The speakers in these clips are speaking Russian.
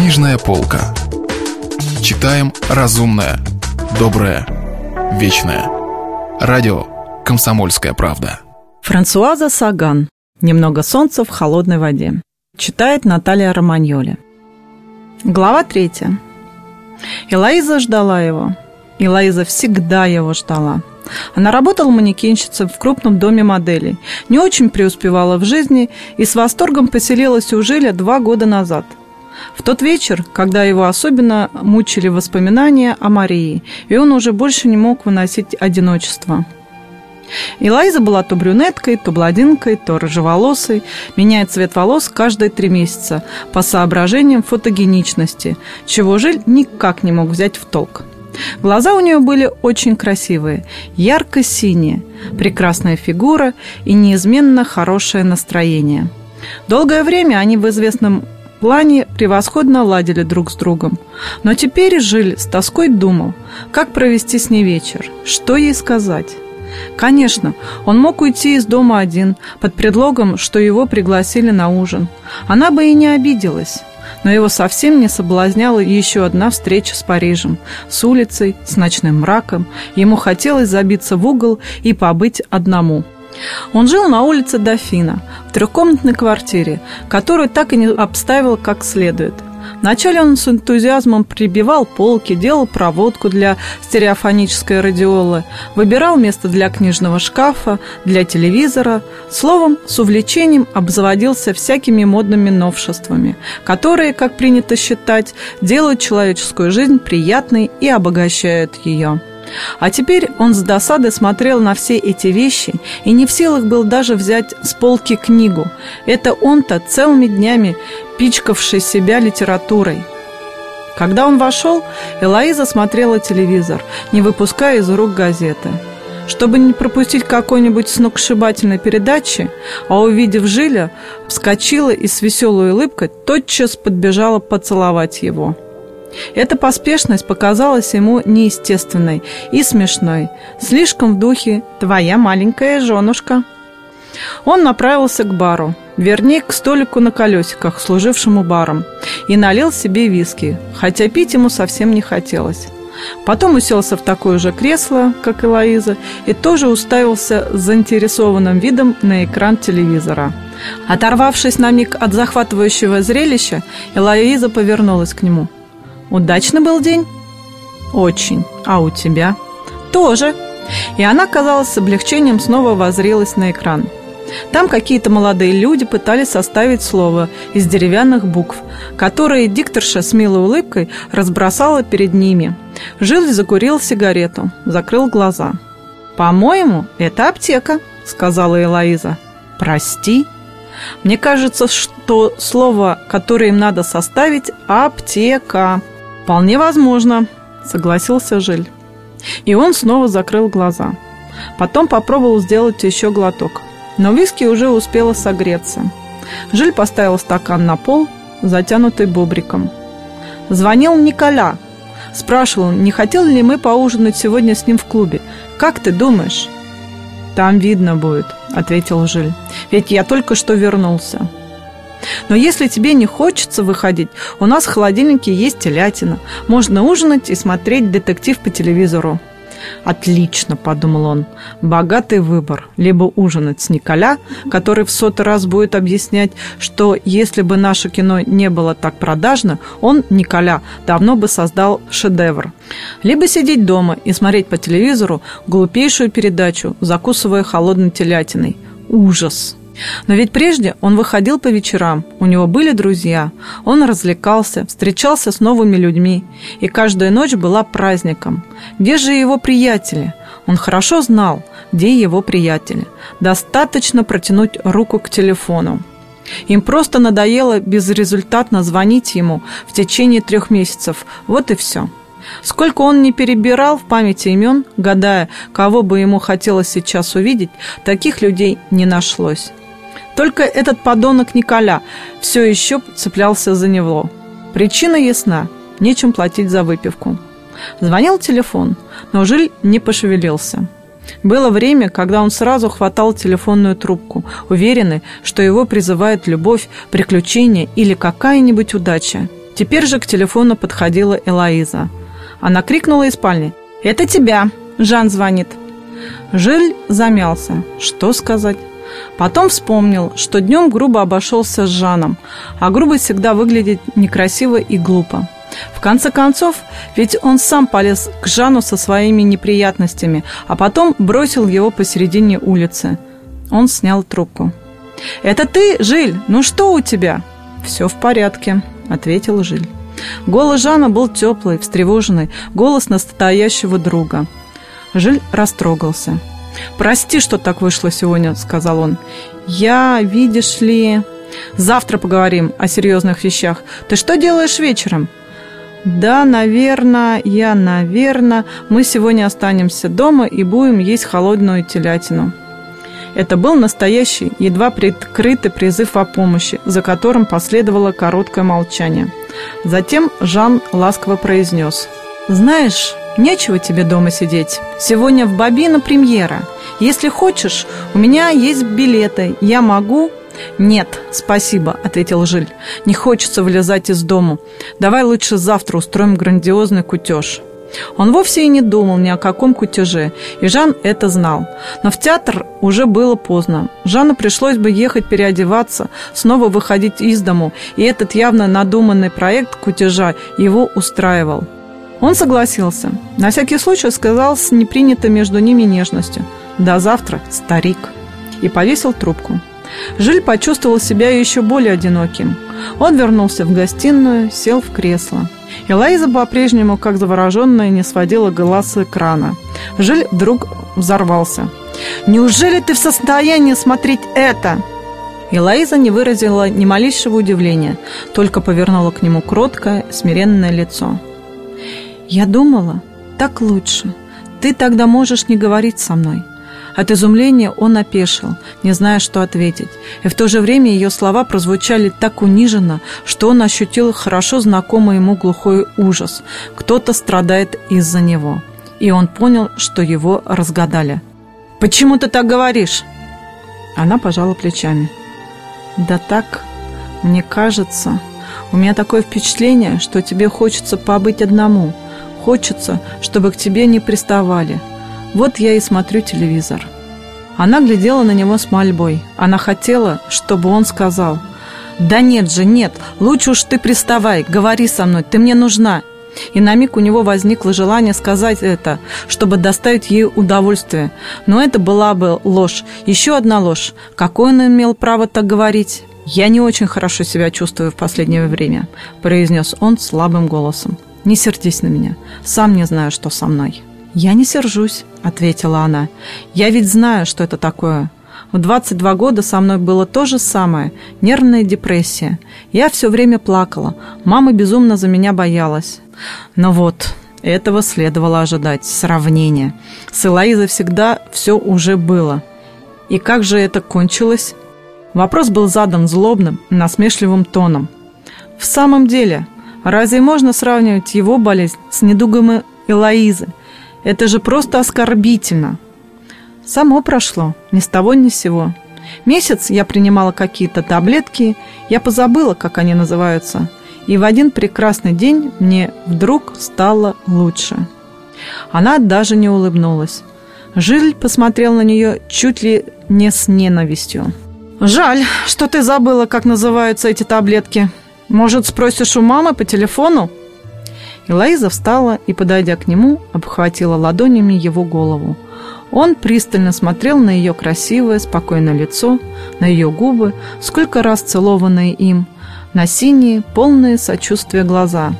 Книжная полка. Читаем разумное, доброе, вечное. Радио «Комсомольская правда». Франсуаза Саган. «Немного солнца в холодной воде». Читает Наталья Романьоли. Глава третья. Элоиза ждала его. Элоиза всегда его ждала. Она работала манекенщицей в крупном доме моделей, не очень преуспевала в жизни и с восторгом поселилась у Жиля два года назад. В тот вечер, когда его особенно мучили воспоминания о Марии, и он уже больше не мог выносить одиночество. Элайза была то брюнеткой, то бладинкой, то рыжеволосой, меняет цвет волос каждые три месяца по соображениям фотогеничности, чего Жиль никак не мог взять в толк. Глаза у нее были очень красивые, ярко-синие, прекрасная фигура и неизменно хорошее настроение. Долгое время они в известном плане превосходно ладили друг с другом. Но теперь Жиль с тоской думал, как провести с ней вечер, что ей сказать. Конечно, он мог уйти из дома один, под предлогом, что его пригласили на ужин. Она бы и не обиделась. Но его совсем не соблазняла еще одна встреча с Парижем, с улицей, с ночным мраком. Ему хотелось забиться в угол и побыть одному. Он жил на улице Дофина, в трехкомнатной квартире, которую так и не обставил как следует – Вначале он с энтузиазмом прибивал полки, делал проводку для стереофонической радиолы, выбирал место для книжного шкафа, для телевизора. Словом, с увлечением обзаводился всякими модными новшествами, которые, как принято считать, делают человеческую жизнь приятной и обогащают ее. А теперь он с досадой смотрел на все эти вещи и не в силах был даже взять с полки книгу. Это он-то целыми днями пичкавший себя литературой. Когда он вошел, Элоиза смотрела телевизор, не выпуская из рук газеты. Чтобы не пропустить какой-нибудь сногсшибательной передачи, а увидев Жиля, вскочила и с веселой улыбкой тотчас подбежала поцеловать его. Эта поспешность показалась ему неестественной и смешной, слишком в духе «твоя маленькая женушка». Он направился к бару, вернее, к столику на колесиках, служившему баром, и налил себе виски, хотя пить ему совсем не хотелось. Потом уселся в такое же кресло, как и Лоиза, и тоже уставился с заинтересованным видом на экран телевизора. Оторвавшись на миг от захватывающего зрелища, Элоиза повернулась к нему – Удачный был день? Очень. А у тебя? Тоже. И она, казалось, с облегчением снова возрилась на экран. Там какие-то молодые люди пытались составить слово из деревянных букв, которые дикторша с милой улыбкой разбросала перед ними. Жиль закурил сигарету, закрыл глаза. «По-моему, это аптека», — сказала Элоиза. «Прости». Мне кажется, что слово, которое им надо составить, аптека. «Вполне возможно», — согласился Жиль. И он снова закрыл глаза. Потом попробовал сделать еще глоток. Но виски уже успела согреться. Жиль поставил стакан на пол, затянутый бобриком. Звонил Николя. Спрашивал, не хотел ли мы поужинать сегодня с ним в клубе. «Как ты думаешь?» «Там видно будет», — ответил Жиль. «Ведь я только что вернулся». Но если тебе не хочется выходить, у нас в холодильнике есть телятина. Можно ужинать и смотреть детектив по телевизору. «Отлично», — подумал он, — «богатый выбор. Либо ужинать с Николя, который в сотый раз будет объяснять, что если бы наше кино не было так продажно, он, Николя, давно бы создал шедевр. Либо сидеть дома и смотреть по телевизору глупейшую передачу, закусывая холодной телятиной. Ужас!» Но ведь прежде он выходил по вечерам, у него были друзья, он развлекался, встречался с новыми людьми, и каждая ночь была праздником. Где же его приятели? Он хорошо знал, где его приятели. Достаточно протянуть руку к телефону. Им просто надоело безрезультатно звонить ему в течение трех месяцев. Вот и все. Сколько он не перебирал в памяти имен, гадая, кого бы ему хотелось сейчас увидеть, таких людей не нашлось. Только этот подонок Николя все еще цеплялся за него. Причина ясна – нечем платить за выпивку. Звонил телефон, но Жиль не пошевелился. Было время, когда он сразу хватал телефонную трубку, уверенный, что его призывает любовь, приключения или какая-нибудь удача. Теперь же к телефону подходила Элоиза. Она крикнула из спальни. «Это тебя! Жан звонит!» Жиль замялся. Что сказать? Потом вспомнил, что днем грубо обошелся с Жаном, а грубость всегда выглядит некрасиво и глупо. В конце концов, ведь он сам полез к Жану со своими неприятностями, а потом бросил его посередине улицы. Он снял трубку. «Это ты, Жиль? Ну что у тебя?» «Все в порядке», — ответил Жиль. Голос Жана был теплый, встревоженный, голос настоящего друга. Жиль растрогался. «Прости, что так вышло сегодня», — сказал он. «Я, видишь ли...» «Завтра поговорим о серьезных вещах. Ты что делаешь вечером?» «Да, наверное, я, наверное, мы сегодня останемся дома и будем есть холодную телятину». Это был настоящий, едва прикрытый призыв о помощи, за которым последовало короткое молчание. Затем Жан ласково произнес. «Знаешь, нечего тебе дома сидеть. Сегодня в Бабино премьера. Если хочешь, у меня есть билеты. Я могу...» «Нет, спасибо», — ответил Жиль. «Не хочется вылезать из дому. Давай лучше завтра устроим грандиозный кутеж». Он вовсе и не думал ни о каком кутеже, и Жан это знал. Но в театр уже было поздно. Жанну пришлось бы ехать переодеваться, снова выходить из дому, и этот явно надуманный проект кутежа его устраивал. Он согласился. На всякий случай сказал с непринятой между ними нежностью «До завтра, старик» и повесил трубку. Жиль почувствовал себя еще более одиноким. Он вернулся в гостиную, сел в кресло. Элайза по-прежнему, как завороженная, не сводила глаз с экрана. Жиль вдруг взорвался. «Неужели ты в состоянии смотреть это?» Элайза не выразила ни малейшего удивления, только повернула к нему кроткое, смиренное лицо. «Я думала, так лучше. Ты тогда можешь не говорить со мной. От изумления он опешил, не зная, что ответить. И в то же время ее слова прозвучали так униженно, что он ощутил хорошо знакомый ему глухой ужас. Кто-то страдает из-за него. И он понял, что его разгадали. «Почему ты так говоришь?» Она пожала плечами. «Да так, мне кажется, у меня такое впечатление, что тебе хочется побыть одному. Хочется, чтобы к тебе не приставали. Вот я и смотрю телевизор. Она глядела на него с мольбой. Она хотела, чтобы он сказал. «Да нет же, нет, лучше уж ты приставай, говори со мной, ты мне нужна». И на миг у него возникло желание сказать это, чтобы доставить ей удовольствие. Но это была бы ложь, еще одна ложь. Какой он имел право так говорить? «Я не очень хорошо себя чувствую в последнее время», – произнес он слабым голосом. «Не сердись на меня, сам не знаю, что со мной». «Я не сержусь», — ответила она. «Я ведь знаю, что это такое. В 22 года со мной было то же самое, нервная депрессия. Я все время плакала, мама безумно за меня боялась. Но вот, этого следовало ожидать, сравнение. С Элоизой всегда все уже было. И как же это кончилось? Вопрос был задан злобным, насмешливым тоном. В самом деле, разве можно сравнивать его болезнь с недугом Элоизы? Это же просто оскорбительно. Само прошло, ни с того ни с сего. Месяц я принимала какие-то таблетки, я позабыла, как они называются. И в один прекрасный день мне вдруг стало лучше. Она даже не улыбнулась. Жиль посмотрел на нее чуть ли не с ненавистью. «Жаль, что ты забыла, как называются эти таблетки. Может, спросишь у мамы по телефону?» Элоиза встала и, подойдя к нему, обхватила ладонями его голову. Он пристально смотрел на ее красивое, спокойное лицо, на ее губы, сколько раз целованные им, на синие, полные сочувствия глаза.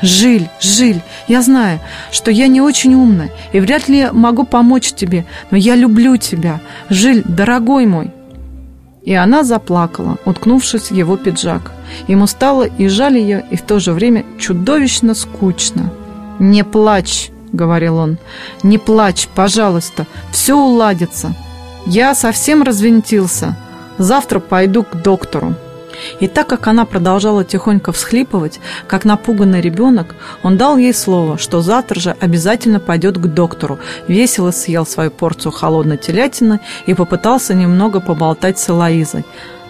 «Жиль, Жиль, я знаю, что я не очень умная и вряд ли могу помочь тебе, но я люблю тебя. Жиль, дорогой мой!» И она заплакала, уткнувшись в его пиджак. Ему стало и жаль ее, и в то же время чудовищно скучно. «Не плачь», — говорил он, — «не плачь, пожалуйста, все уладится. Я совсем развинтился. Завтра пойду к доктору». И так как она продолжала тихонько всхлипывать, как напуганный ребенок, он дал ей слово, что завтра же обязательно пойдет к доктору, весело съел свою порцию холодной телятины и попытался немного поболтать с Элоизой.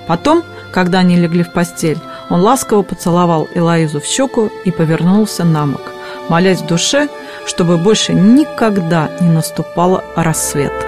Потом, когда они легли в постель, он ласково поцеловал Элоизу в щеку и повернулся на бок, молясь в душе, чтобы больше никогда не наступало рассвет.